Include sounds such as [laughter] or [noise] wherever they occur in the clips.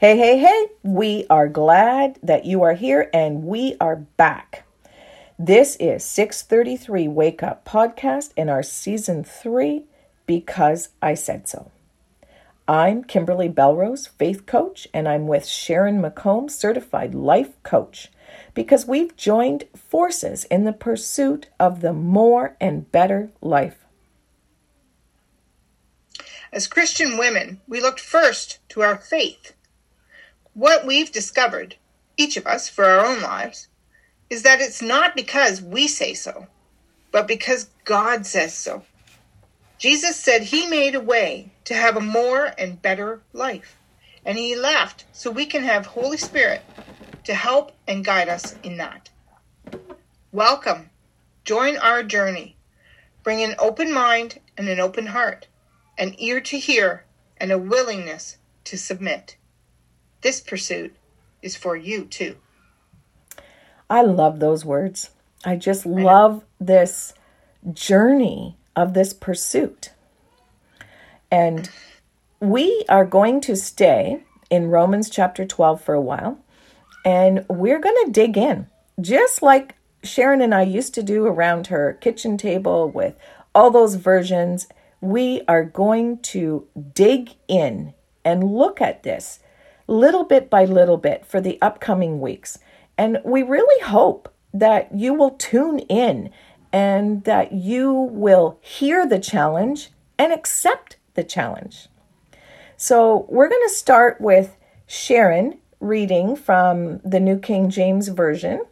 Hey, hey, hey, we are glad that you are here and we are back. This is 633 Wake Up Podcast in our season three, Because I Said So. I'm Kimberly Belrose, faith coach, and I'm with Sharon McComb, certified life coach, because we've joined forces in the pursuit of the more and better life. As Christian women, we looked first to our faith. What we've discovered, each of us for our own lives, is that it's not because we say so, but because God says so. Jesus said he made a way to have a more and better life, and he left so we can have Holy Spirit to help and guide us in that. Welcome. Join our journey. Bring an open mind and an open heart, an ear to hear, and a willingness to submit. This pursuit is for you too. I love those words. I just love this journey of this pursuit. And we are going to stay in Romans chapter 12 for a while, and we're going to dig in, just like Sharon and I used to do around her kitchen table with all those versions. We are going to dig in and look at this little bit by little bit for the upcoming weeks. And we really hope that you will tune in and that you will hear the challenge and accept the challenge. So, we're going to start with Sharon reading from the New King James Version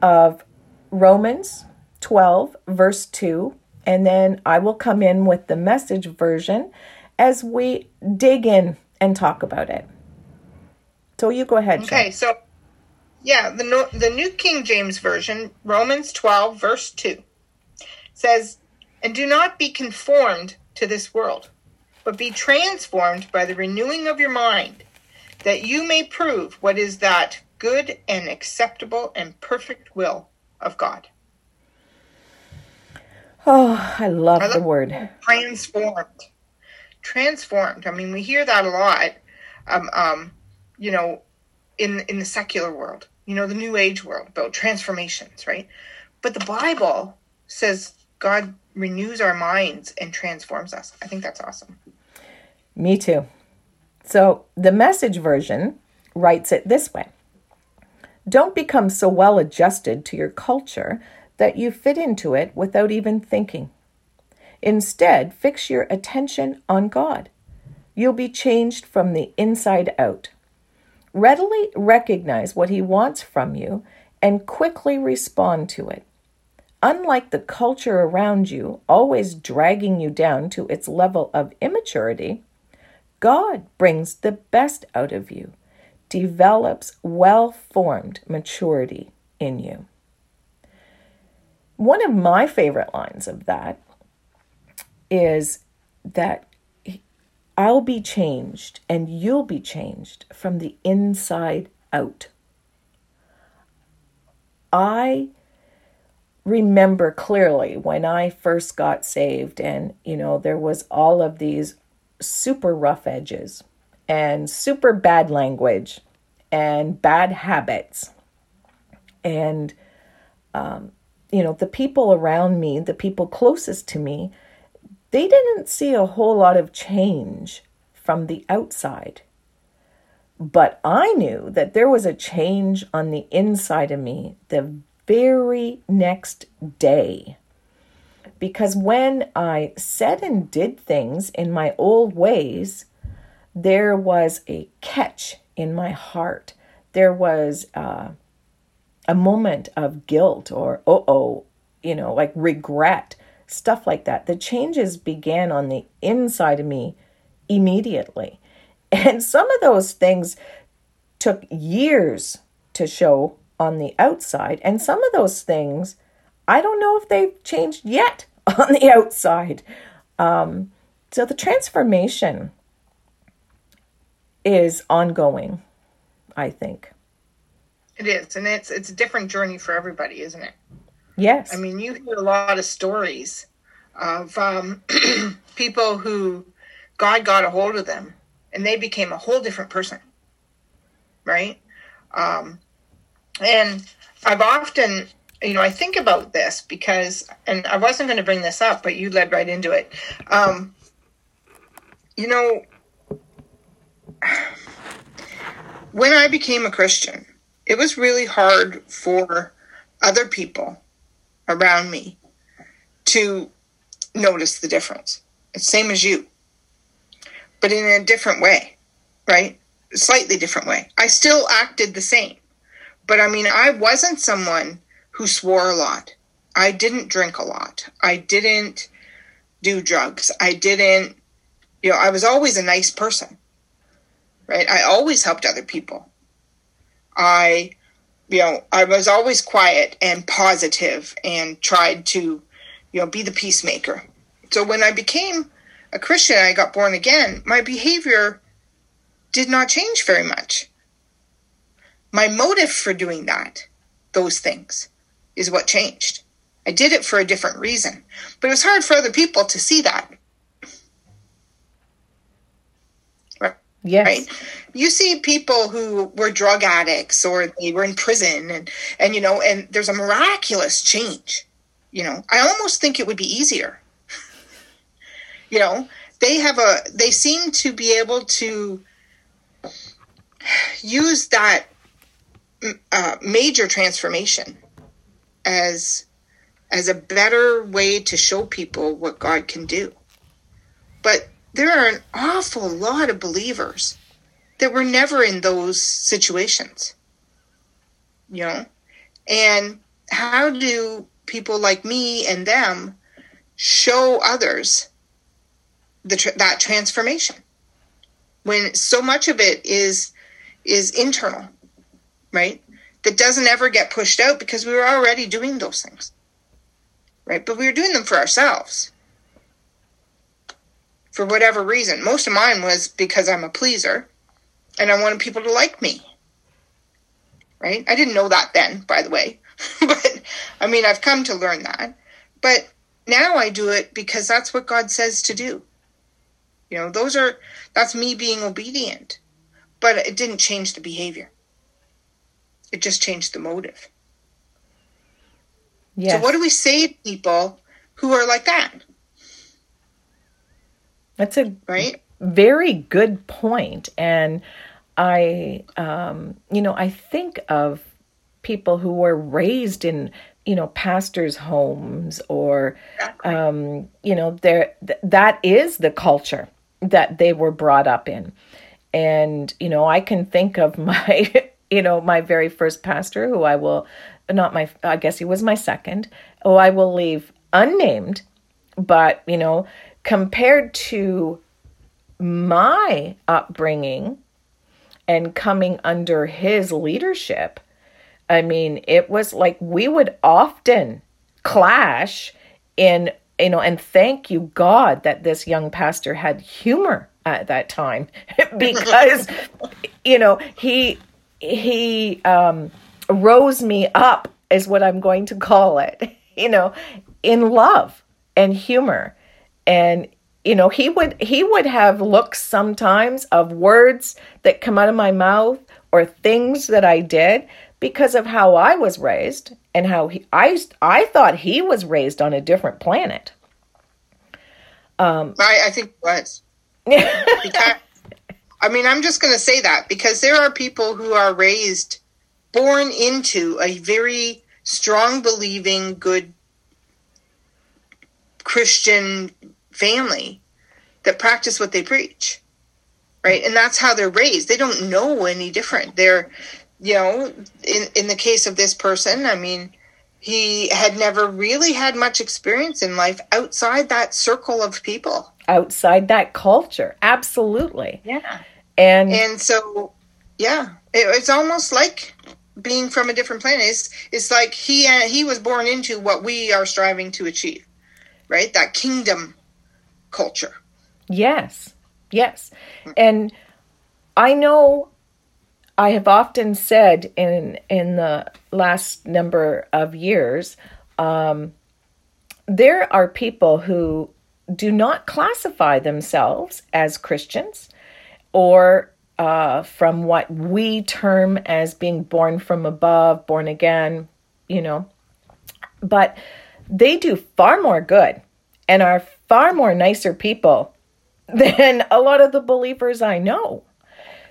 of Romans 12, verse 2, and then I will come in with the message version as we dig in and talk about it. So, you go ahead. Okay, Sharon. so yeah, the the New King James Version, Romans 12 verse 2 says, "And do not be conformed to this world, but be transformed by the renewing of your mind, that you may prove what is that good and acceptable and perfect will of God." Oh, I love, I love the word transformed. Transformed. I mean, we hear that a lot. Um, um, you know, in in the secular world, you know, the new age world about transformations, right? But the Bible says God renews our minds and transforms us. I think that's awesome. Me too. So the message version writes it this way Don't become so well adjusted to your culture that you fit into it without even thinking. Instead, fix your attention on God. You'll be changed from the inside out. Readily recognize what he wants from you and quickly respond to it. Unlike the culture around you, always dragging you down to its level of immaturity, God brings the best out of you, develops well formed maturity in you. One of my favorite lines of that is that I'll be changed and you'll be changed from the inside out. I remember clearly when I first got saved, and you know, there was all of these super rough edges and super bad language and bad habits. And, um, you know, the people around me, the people closest to me, they didn't see a whole lot of change from the outside. But I knew that there was a change on the inside of me the very next day. Because when I said and did things in my old ways, there was a catch in my heart. There was uh, a moment of guilt or, oh, oh, you know, like regret stuff like that. The changes began on the inside of me immediately. [laughs] And some of those things took years to show on the outside. And some of those things, I don't know if they've changed yet [laughs] on the outside. Um, so the transformation is ongoing, I think. It is, and it's it's a different journey for everybody, isn't it? Yes. I mean, you hear a lot of stories of um, [clears throat] people who God got a hold of them and they became a whole different person. right? Um, and I've often, you know, I think about this because, and I wasn't going to bring this up, but you led right into it. Um, you know, when I became a Christian, it was really hard for other people around me to notice the difference. It's same as you, but in a different way, right? Slightly different way. I still acted the same, but I mean, I wasn't someone who swore a lot. I didn't drink a lot. I didn't do drugs. I didn't, you know, I was always a nice person, right? I always helped other people. I, you know, I was always quiet and positive and tried to, you know, be the peacemaker. So when I became a Christian, I got born again, my behavior did not change very much. My motive for doing that, those things, is what changed. I did it for a different reason. But it was hard for other people to see that. Yes. Right? You see people who were drug addicts or they were in prison and, and you know, and there's a miraculous change. You know, I almost think it would be easier [laughs] you know they have a they seem to be able to use that uh, major transformation as as a better way to show people what God can do. But there are an awful lot of believers that were never in those situations. You know? And how do people like me and them show others the that transformation when so much of it is is internal right that doesn't ever get pushed out because we were already doing those things right but we were doing them for ourselves for whatever reason most of mine was because i'm a pleaser and i wanted people to like me right i didn't know that then by the way [laughs] but i mean i've come to learn that but now i do it because that's what god says to do you know, those are that's me being obedient. But it didn't change the behavior. It just changed the motive. Yes. So what do we say to people who are like that? That's a right very good point and I um you know I think of people who were raised in you know pastors homes or exactly. um you know there th- that is the culture that they were brought up in. And, you know, I can think of [laughs] my, you know, my very first pastor who I will, not my, I guess he was my second, who I will leave unnamed. But, you know, compared to my upbringing and coming under his leadership, I mean, it was like we would often clash in you know, and thank you, God, that this young pastor had humor at that time. [laughs] Because, [laughs] you know, he he um, rose me up, is what I'm going to call it, [laughs] you know, in love and humor, and you know, he would he would have looks sometimes of words that come out of my mouth or things that I did because of how I was raised and how he, I I thought he was raised on a different planet. Um, I, I think was. [laughs] because, I mean, I'm just going to say that because there are people who are raised, born into a very strong, believing, good Christian family that practice what they preach. Right. And that's how they're raised. They don't know any different. They're, you know, in, in the case of this person, I mean, he had never really had much experience in life outside that circle of people outside that culture absolutely yeah and and so yeah it, it's almost like being from a different planet it's, it's like he uh, he was born into what we are striving to achieve right that kingdom culture. Yes. Yes. And i know I have often said in in the last number of years, um, there are people who do not classify themselves as Christians or uh, from what we term as being born from above, born again, you know. But they do far more good and are far more nicer people [laughs] than a lot of the believers I know.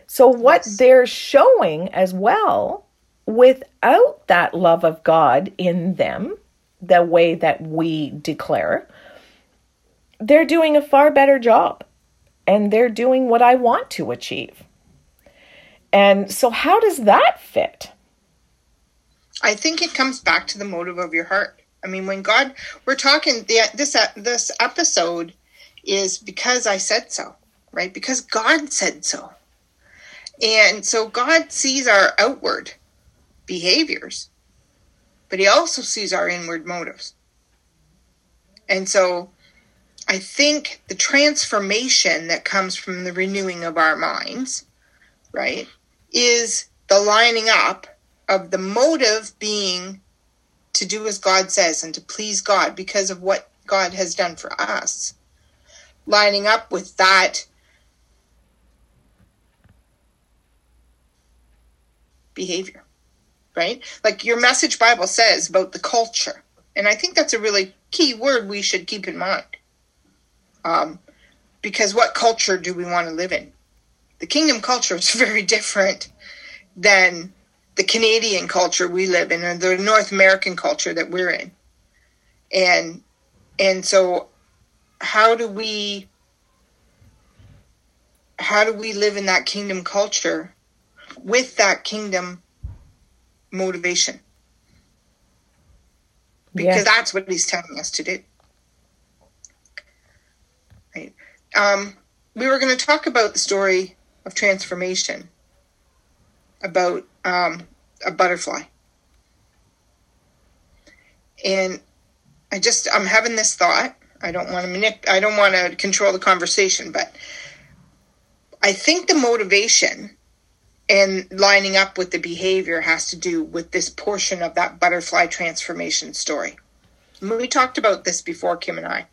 So, what yes. they're showing as well, without that love of God in them, the way that we declare, they're doing a far better job and they're doing what I want to achieve. And so, how does that fit? I think it comes back to the motive of your heart. I mean, when God, we're talking the, this uh, this episode is because I said so, right? Because God said so, and so God sees our outward behaviors, but He also sees our inward motives. And so, I think the transformation that comes from the renewing of our minds, right, is the lining up of the motive being to do as God says and to please God because of what God has done for us. Lining up with that behavior, right? Like your message Bible says about the culture. And I think that's a really key word we should keep in mind. Um, because what culture do we want to live in? The kingdom culture is [laughs] very different than the Canadian culture we live in or the North American culture that we're in. And and so how do we how do we live in that kingdom culture with that kingdom motivation? Because yeah. that's what he's telling us to do. Right. Um, we were going to talk about the story of transformation about um, a butterfly. And I just I'm having this thought. I don't want to manip- I don't want to control the conversation, but I think the motivation and lining up with the behavior has to do with this portion of that butterfly transformation story. We talked about this before, Kim and I,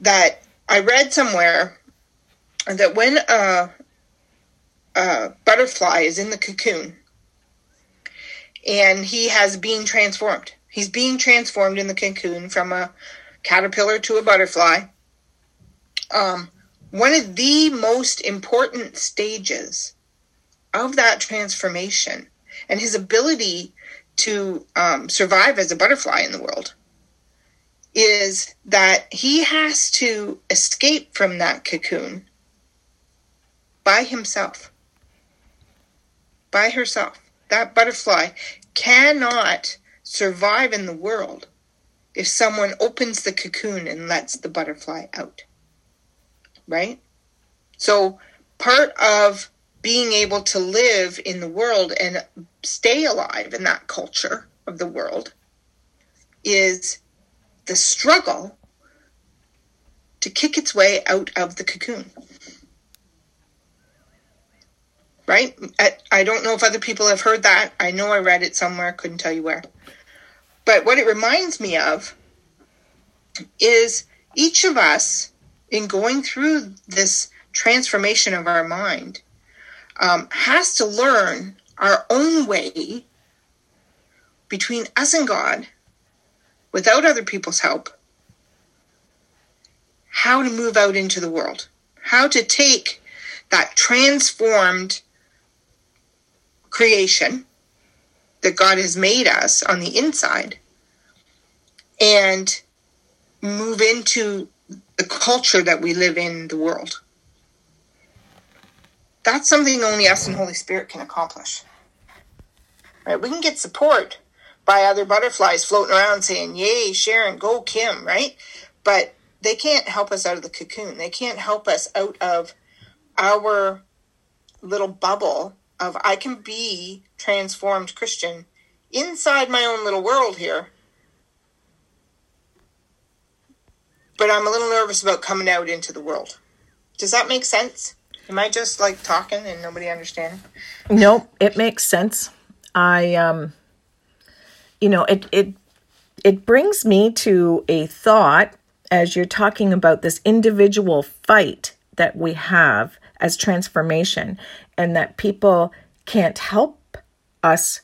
that I read somewhere that when a, a butterfly is in the cocoon and he has been transformed. He's being transformed in the cocoon from a caterpillar to a butterfly. Um, one of the most important stages of that transformation and his ability to um, survive as a butterfly in the world is that he has to escape from that cocoon by himself, by herself that butterfly cannot survive in the world if someone opens the cocoon and lets the butterfly out. Right? So, part of being able to live in the world and stay alive in that culture of the world is the struggle to kick its way out of the cocoon right? I, I don't know if other people have heard that. I know I read it somewhere, couldn't tell you where. But what it reminds me of is each of us, in going through this transformation of our mind, um, has to learn our own way between us and God without other people's help how to move out into the world, how to take that transformed creation that God has made us on the inside and move into the culture that we live in the world. That's something only us and Holy Spirit can accomplish. Right? We can get support by other butterflies floating around saying, Yay, Sharon, go Kim, right? But they can't help us out of the cocoon. They can't help us out of our little bubble of I can be transformed Christian inside my own little world here. But I'm a little nervous about coming out into the world. Does that make sense? Am I just like talking and nobody understanding? No, it makes sense. I um you know, it it it brings me to a thought as you're talking about this individual fight that we have as transformation. And that people can't help us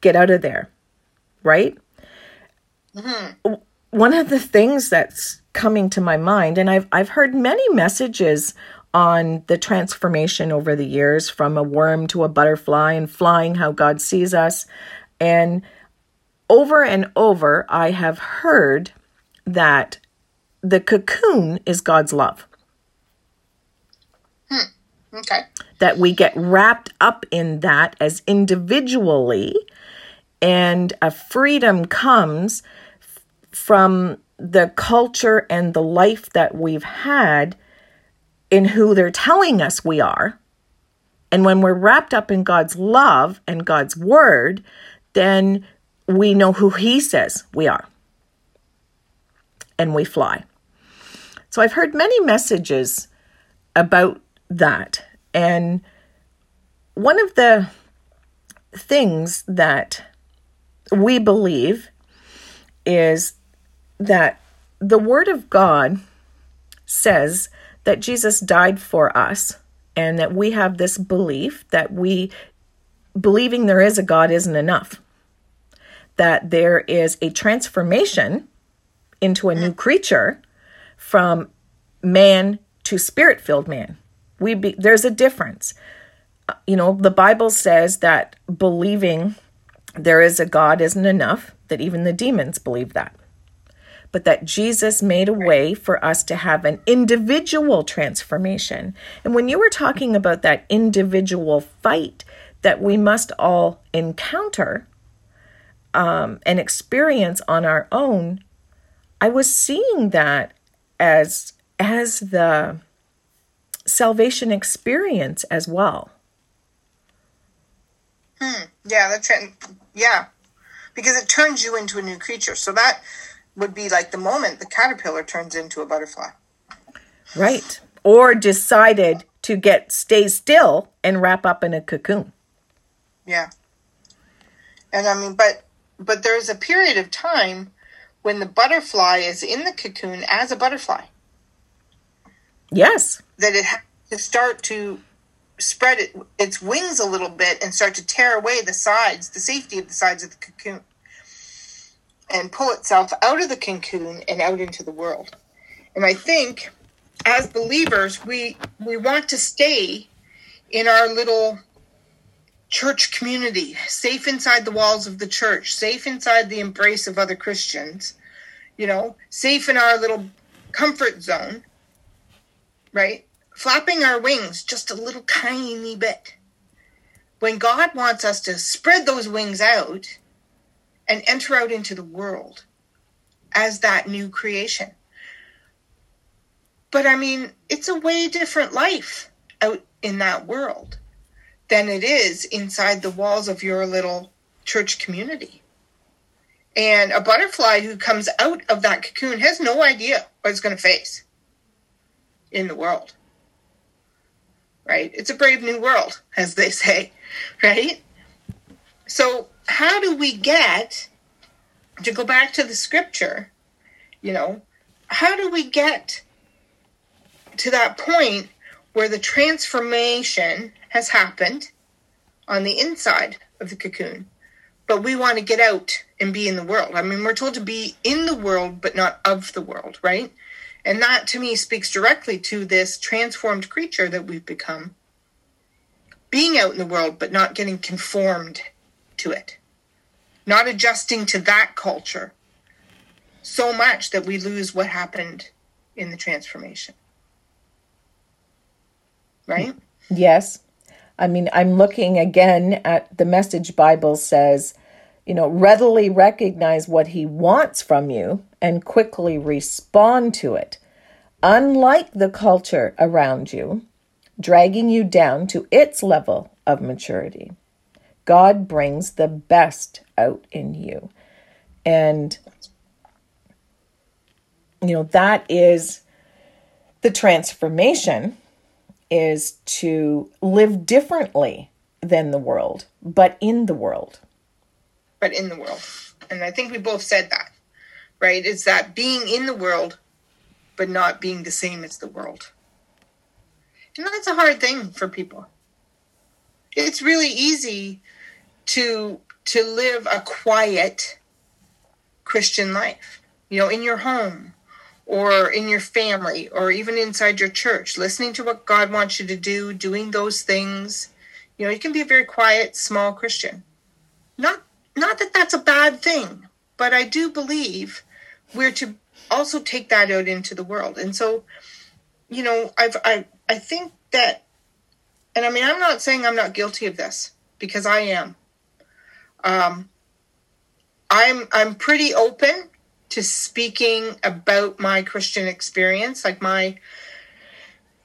get out of there, right? Mm-hmm. One of the things that's coming to my mind, and I've I've heard many messages on the transformation over the years from a worm to a butterfly and flying how God sees us. And over and over, I have heard that the cocoon is God's love. Hmm. Okay. That we get wrapped up in that as individually, and a freedom comes from the culture and the life that we've had in who they're telling us we are. And when we're wrapped up in God's love and God's word, then we know who He says we are. And we fly. So I've heard many messages about that. And one of the things that we believe is that the Word of God says that Jesus died for us and that we have this belief that we believing there is a God isn't enough. That there is a transformation into a new creature from man to spirit filled man. We be, there's a difference. You know, the Bible says that believing there is a God isn't enough, that even the demons believe that but that Jesus made a way for us to have an individual transformation. And when you were talking about that individual fight that we must all encounter um, and experience on our own, I was seeing that as as the salvation experience as well. Hmm. Yeah, that's yeah, because it turns you into a new creature. So that would be like the moment the caterpillar turns into a butterfly. Right. Or decided to get stay still and wrap up in a cocoon. Yeah. And I mean but but there's a period of time when the butterfly is in the cocoon as a butterfly. Yes. That it to start to spread it, its wings a little bit and start to tear away the sides, the safety of the sides of the cocoon and pull itself out of the cocoon and out into the world. And I think as believers, we we want to stay in our little church community, safe inside the walls of the church, safe inside the embrace of other Christians, you know, safe in our little comfort zone, right? Flapping our wings just a little tiny bit. When God wants us to spread those wings out and enter out into the world as that new creation. But I mean, it's a way different life out in that world than it is inside the walls of your little church community. And a butterfly who comes out of that cocoon has no idea what it's going to face in the world. Right? It's a brave new world, as they say, right? So how do we get to go back to the scripture you know how do we get to that point where the transformation has happened on the inside of the cocoon but we want to get out and be in the world i mean we're told to be in the world but not of the world right and that to me speaks directly to this transformed creature that we've become being out in the world but not getting conformed to it, not adjusting to that culture so much that we lose what happened in the transformation. Right? Yes. I mean, I'm looking again at the message Bible says, you know, readily recognize what he wants from you and quickly respond to it. Unlike the culture around you, dragging you down to its level of maturity. God brings the best out in you. And, you know, that is the transformation is to live differently than the world, but in the world. But in the world. And I think we both said that, right? It's that being in the world, but not being the same as the world. And that's a hard thing for people. it's really easy to to live a quiet Christian life, you know, in your home or in your family or even inside your church, listening to what God wants you to do, doing those things. You know, you can be a very quiet, small Christian. Not not that that's a bad thing, but I do believe we're to also take that out into the world. And so, you know, I've I I think that and I mean I'm not saying I'm not guilty of this because I am. Um I'm I'm pretty open to speaking about my Christian experience, like my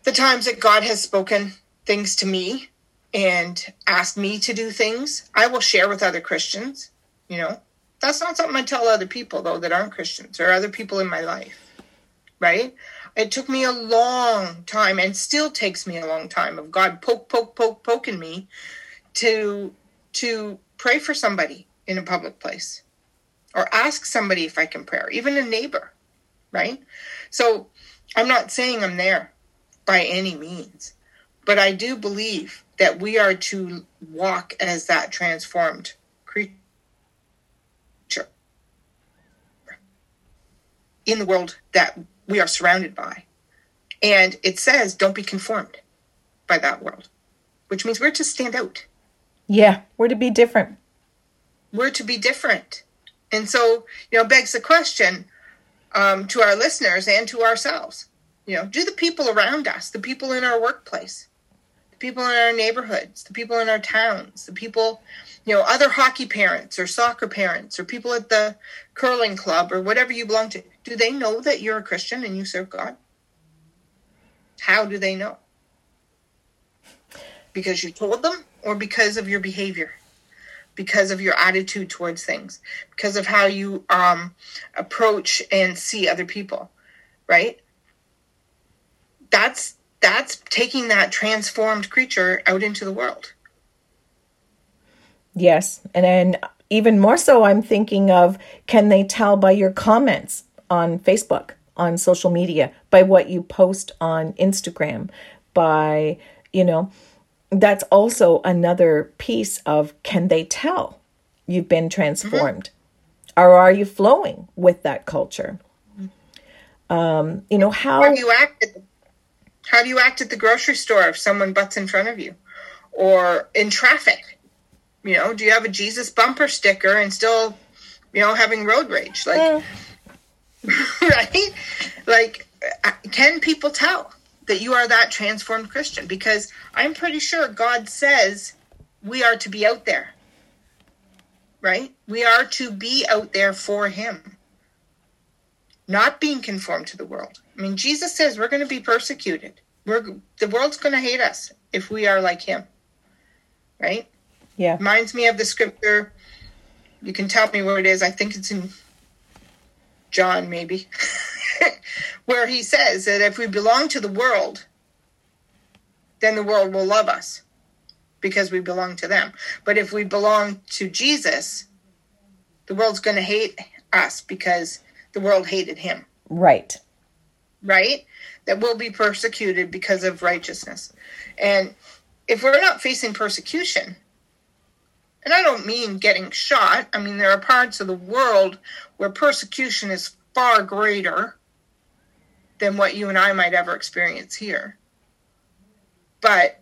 the times that God has spoken things to me and ask me to do things, I will share with other Christians. You know, that's not something I tell other people though that aren't Christians or other people in my life. Right? It took me a long time and still takes me a long time of God poke, poke, poke, poking me to to pray for somebody in a public place or ask somebody if I can pray, even a neighbor, right? So I'm not saying I'm there by any means, but I do believe that we are to walk as that transformed creature in the world that we are surrounded by. And it says, don't be conformed by that world, which means we're to stand out. Yeah, we're to be different. We're to be different. And so, you know, begs the question um, to our listeners and to ourselves. You know, do the people around us, the people in our workplace, people in our neighborhoods, the people in our towns, the people, you know, other hockey parents or soccer parents or people at the curling club or whatever you belong to, do they know that you're a Christian and you serve God? How do they know? Because you told them or because of your behavior? because of your attitude towards things, because of how you um, approach and see other people, right? That's that's taking that transformed creature out into the world. Yes, and then even more so, I'm thinking of can they tell by your comments on Facebook, on social media, by what you post on Instagram, by you know that's also another piece of can they tell you've been transformed mm-hmm. or are you flowing with that culture um, you know how, how you act how do you act at the grocery store if someone butts in front of you or in traffic you know do you have a jesus bumper sticker and still you know having road rage like mm. [laughs] right like can people tell that you are that transformed Christian because I'm pretty sure God says we are to be out there. Right? We are to be out there for Him, not being conformed to the world. I mean, Jesus says we're going to be persecuted. We're the world's going to hate us if we are like Him. Right? Yeah. Reminds me of the scripture. You can tell me where it is. I think it's in John, maybe. [laughs] where he says that if we belong to the world, then the world will love us because we belong to them. But if we belong to Jesus, the world's going to hate us because the world hated him. Right. Right? That we'll be persecuted because of righteousness. And if we're not facing persecution, and I don't mean getting shot, I mean, there are parts of the world where persecution is far greater than what you and I might ever experience here. But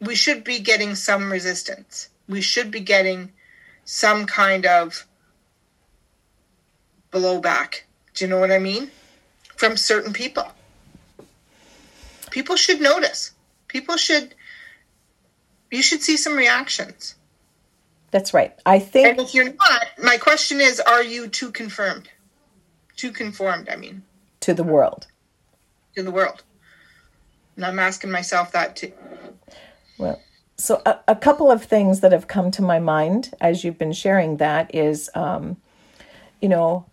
we should be getting some resistance. We should be getting some kind of blowback. Do you know what I mean? From certain people. People should notice. People should you should see some reactions. That's right. I think And if you're not, my question is are you too confirmed? Too conformed, I mean. To the world To the world. And I'm asking myself that too. Well, so a, a couple of things that have come to my mind as you've been sharing that is, um, you know,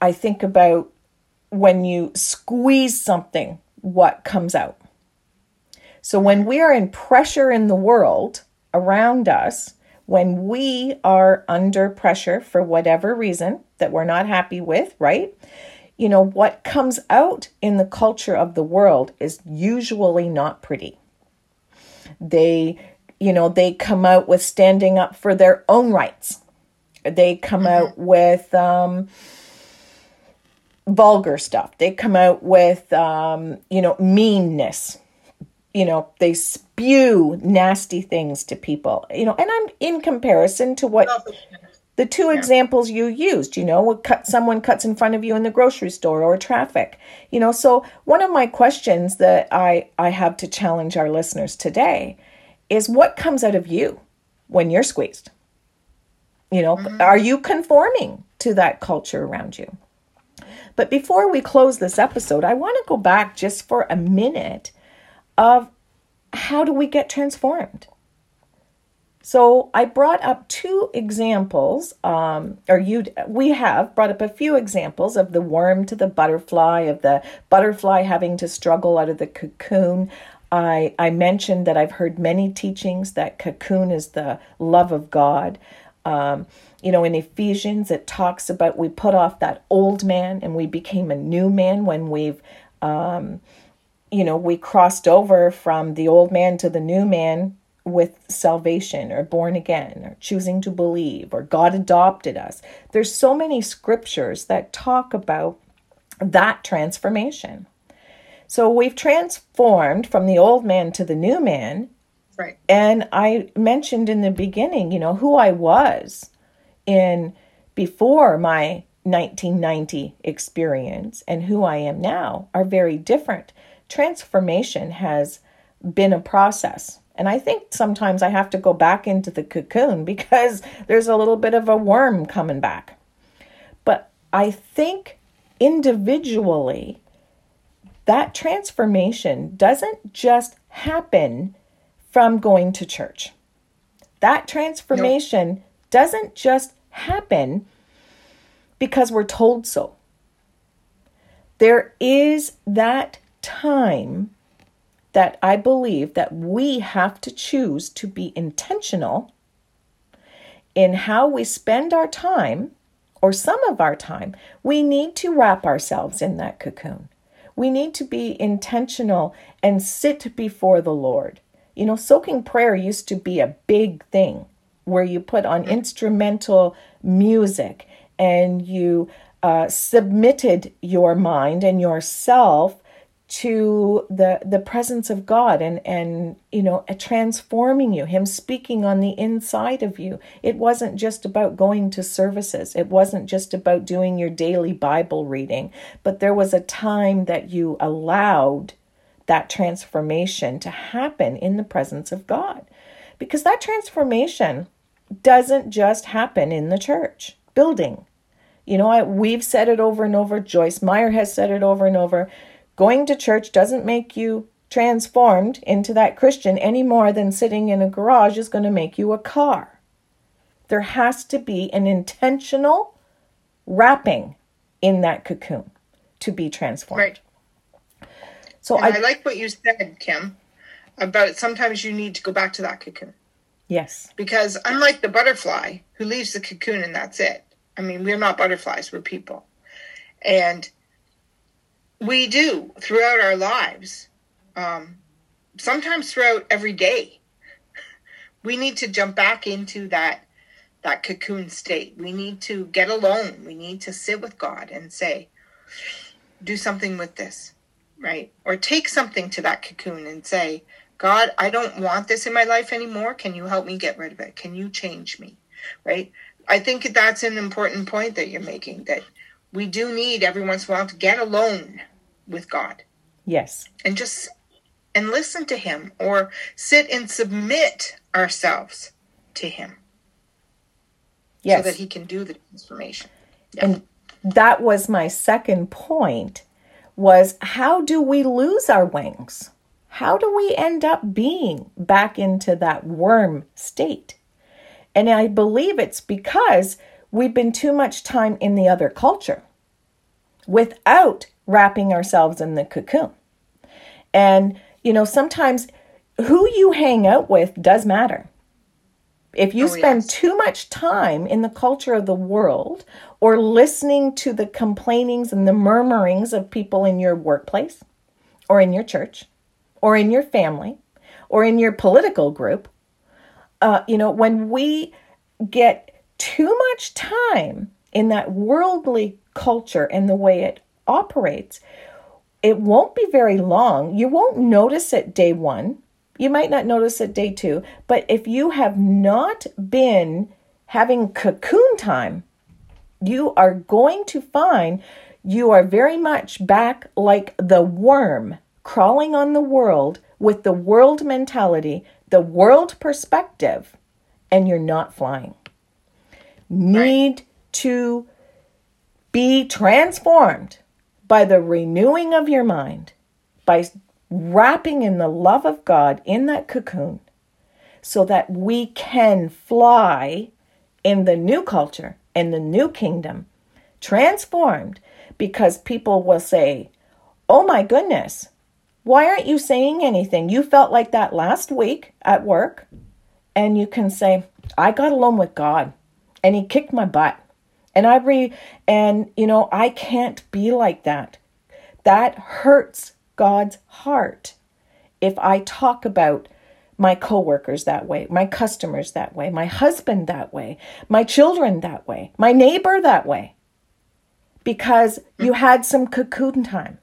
I think about when you squeeze something, what comes out. So when we are in pressure in the world around us, when we are under pressure for whatever reason that we're not happy with, right? you know, what comes out in the culture of the world is usually not pretty. They you know, they come out with standing up for their own rights. They come mm-hmm. out with um, vulgar stuff. They come out with, um, you know, meanness. You know, they spew nasty things to people. You know, and I'm in comparison to what the two yeah. examples you used. You know, cut someone cuts in front of you in the grocery store or traffic. You know, so one of my questions that I I have to challenge our listeners today is what comes out of you when you're squeezed. You know, mm-hmm. are you conforming to that culture around you? But before we close this episode, I want to go back just for a minute of how do we get transformed? So I brought up two examples, um, or you we have brought up a few examples of the worm to the butterfly, of the butterfly having to struggle out of the cocoon. I I mentioned that I've heard many teachings that cocoon is the love of God. Um, you know, in Ephesians, it talks about we put off that old man and we became a new man when we've, um, you know, we crossed over from the old man to the new man with salvation or born again or choosing to believe or God adopted us. There's so many scriptures that talk about that transformation. So we've transformed from the old man to the new man. Right. And I mentioned in the beginning, you know, who I was in before my 1990 experience and who I am now are very different. Transformation has been a process. And I think sometimes I have to go back into the cocoon [laughs] because there's a little bit of a worm coming back. But I think individually, that transformation doesn't just happen from going to church. That transformation nope. doesn't just happen because we're told so. There is that time that I believe that we have to choose to be intentional in how we spend our time or some of our time. We need to wrap ourselves in that cocoon. We need to be intentional and sit before the Lord. You know, soaking prayer used to be a big thing where you put on instrumental music and you uh, submitted your mind and yourself to the the presence of God and and you know transforming you him speaking on the inside of you. It wasn't just about going to services. It wasn't just about doing your daily bible reading but there was a time that you allowed that transformation to happen in the presence of God because that transformation doesn't just happen in the church building. You know, we've said it over and over. Joyce Meyer has said it over and over. Going to church doesn't make you transformed into that Christian any more than sitting in a garage is going to make you a car. There has to be an intentional wrapping in that cocoon to be transformed. Right. So I, I like what you said, Kim, about sometimes you need to go back to that cocoon. Yes. Because unlike the butterfly who leaves the cocoon and that's it, I mean, we're not butterflies, we're people. And we do throughout our lives, um, sometimes throughout every day, we need to jump back into that that cocoon state. We need to get alone. We need to sit with God and say, do something with this, right? Or take something to that cocoon and say, God, I don't want this in my life anymore. Can you help me get rid of it? Can you change me? Right? I think that's an important point that you're making that we do need every once in a while to get alone with God. Yes. And just and listen to him or sit and submit ourselves to him. Yes. So that he can do the transformation. Yeah. And that was my second point was how do we lose our wings? how do we end up being back into that worm state? And I believe it's because we've been too much time in the other culture without wrapping ourselves in the cocoon. And, you know, sometimes who you hang out with does matter. If you oh, spend yes. too much time in the culture of the world or listening to the complainings and the murmurings of people in your workplace or in your church, or in your family or in your political group uh, you know, when we get too much time in that worldly culture and the way it operates, it won't be very long. You won't notice it day one. You might not notice it day two. But if you have not been having cocoon time, you are going to find you are very much back like the worm crawling on the world with the world mentality, the world perspective, and you're not flying. Need to be transformed by the renewing of your mind, by wrapping in the love of God in that cocoon, so that we can fly in the new culture, in the new kingdom, transformed, because people will say, Oh my goodness, why aren't you saying anything? You felt like that last week at work. And you can say, I got alone with God and he kicked my butt. And I re and you know, I can't be like that. That hurts God's heart if I talk about my coworkers that way, my customers that way, my husband that way, my children that way, my neighbor that way. Because you had some cocoon time.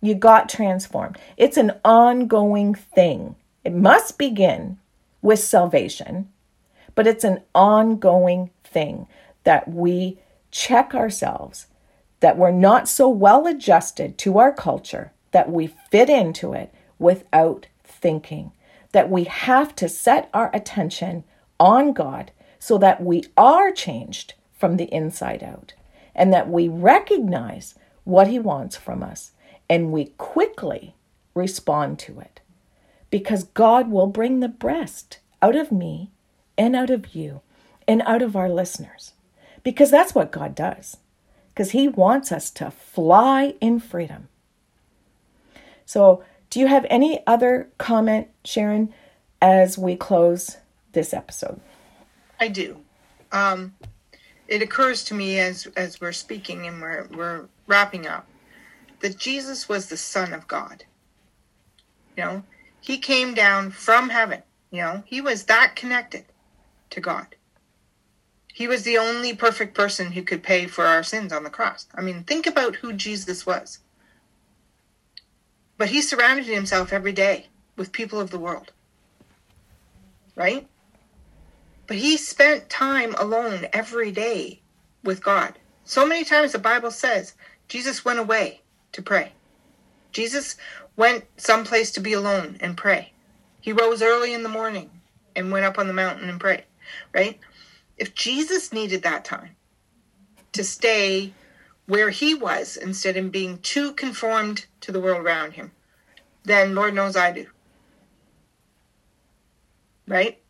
You got transformed. It's an ongoing thing. It must begin with salvation, but it's an ongoing thing that we check ourselves, that we're not so well adjusted to our culture that we fit into it without thinking, that we have to set our attention on God so that we are changed from the inside out and that we recognize what He wants from us and we quickly respond to it. Because God will bring the best out of me and out of you and out of our listeners. Because that's what God does. Because He wants us to fly in freedom. So, do you have any other comment, Sharon, as we close this episode? I do. Um, it occurs to me as as we're speaking and we're we're wrapping up that Jesus was the Son of God. You know, he came down from heaven. You know, he was that connected to God. He was the only perfect person who could pay for our sins on the cross. I mean, think about who Jesus was. But he surrounded himself every day with people of the world. Right? But he spent time alone every day with God. So many times the Bible says Jesus went away to pray. Jesus went someplace to be alone and pray. He rose early in the morning and went up on the mountain and prayed, right? If Jesus needed that time to stay where he was instead of being too conformed to the world around him, then Lord knows I do. Right?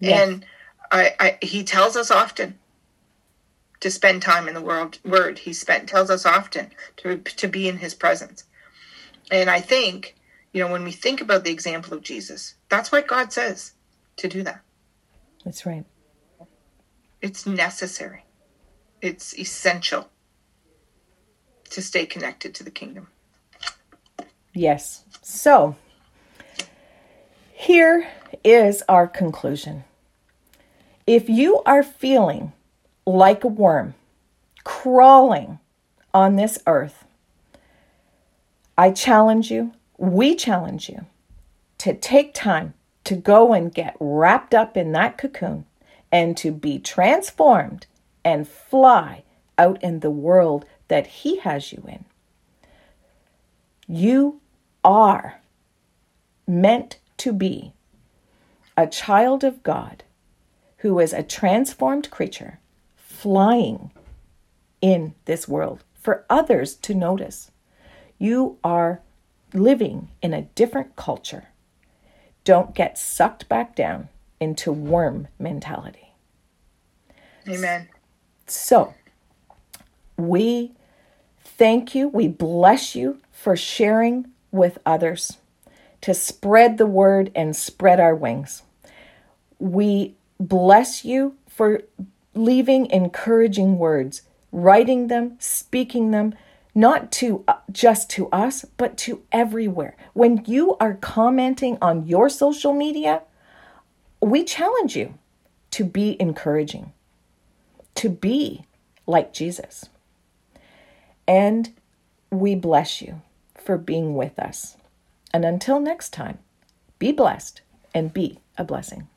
Yes. And I, I, he tells us often to spend time in the world word. He spent tells us often to to be in his presence. And I think, you know, when we think about the example of Jesus, that's what God says to do that. That's right. It's necessary. It's essential to stay connected to the kingdom. Yes. So, here is our conclusion. If you are feeling like a worm crawling on this earth, I challenge you, we challenge you to take time to go and get wrapped up in that cocoon and to be transformed and fly out in the world that He has you in. You are meant to be a child of God who is a transformed creature flying in this world for others to notice. You are living in a different culture. Don't get sucked back down into worm mentality. Amen. So, we thank you. We bless you for sharing with others to spread the word and spread our wings. We bless you for leaving encouraging words, writing them, speaking them, not to uh, just to us, but to everywhere. When you are commenting on your social media, we challenge you to be encouraging, to be like Jesus. And we bless you for being with us. And until next time, be blessed and be a blessing.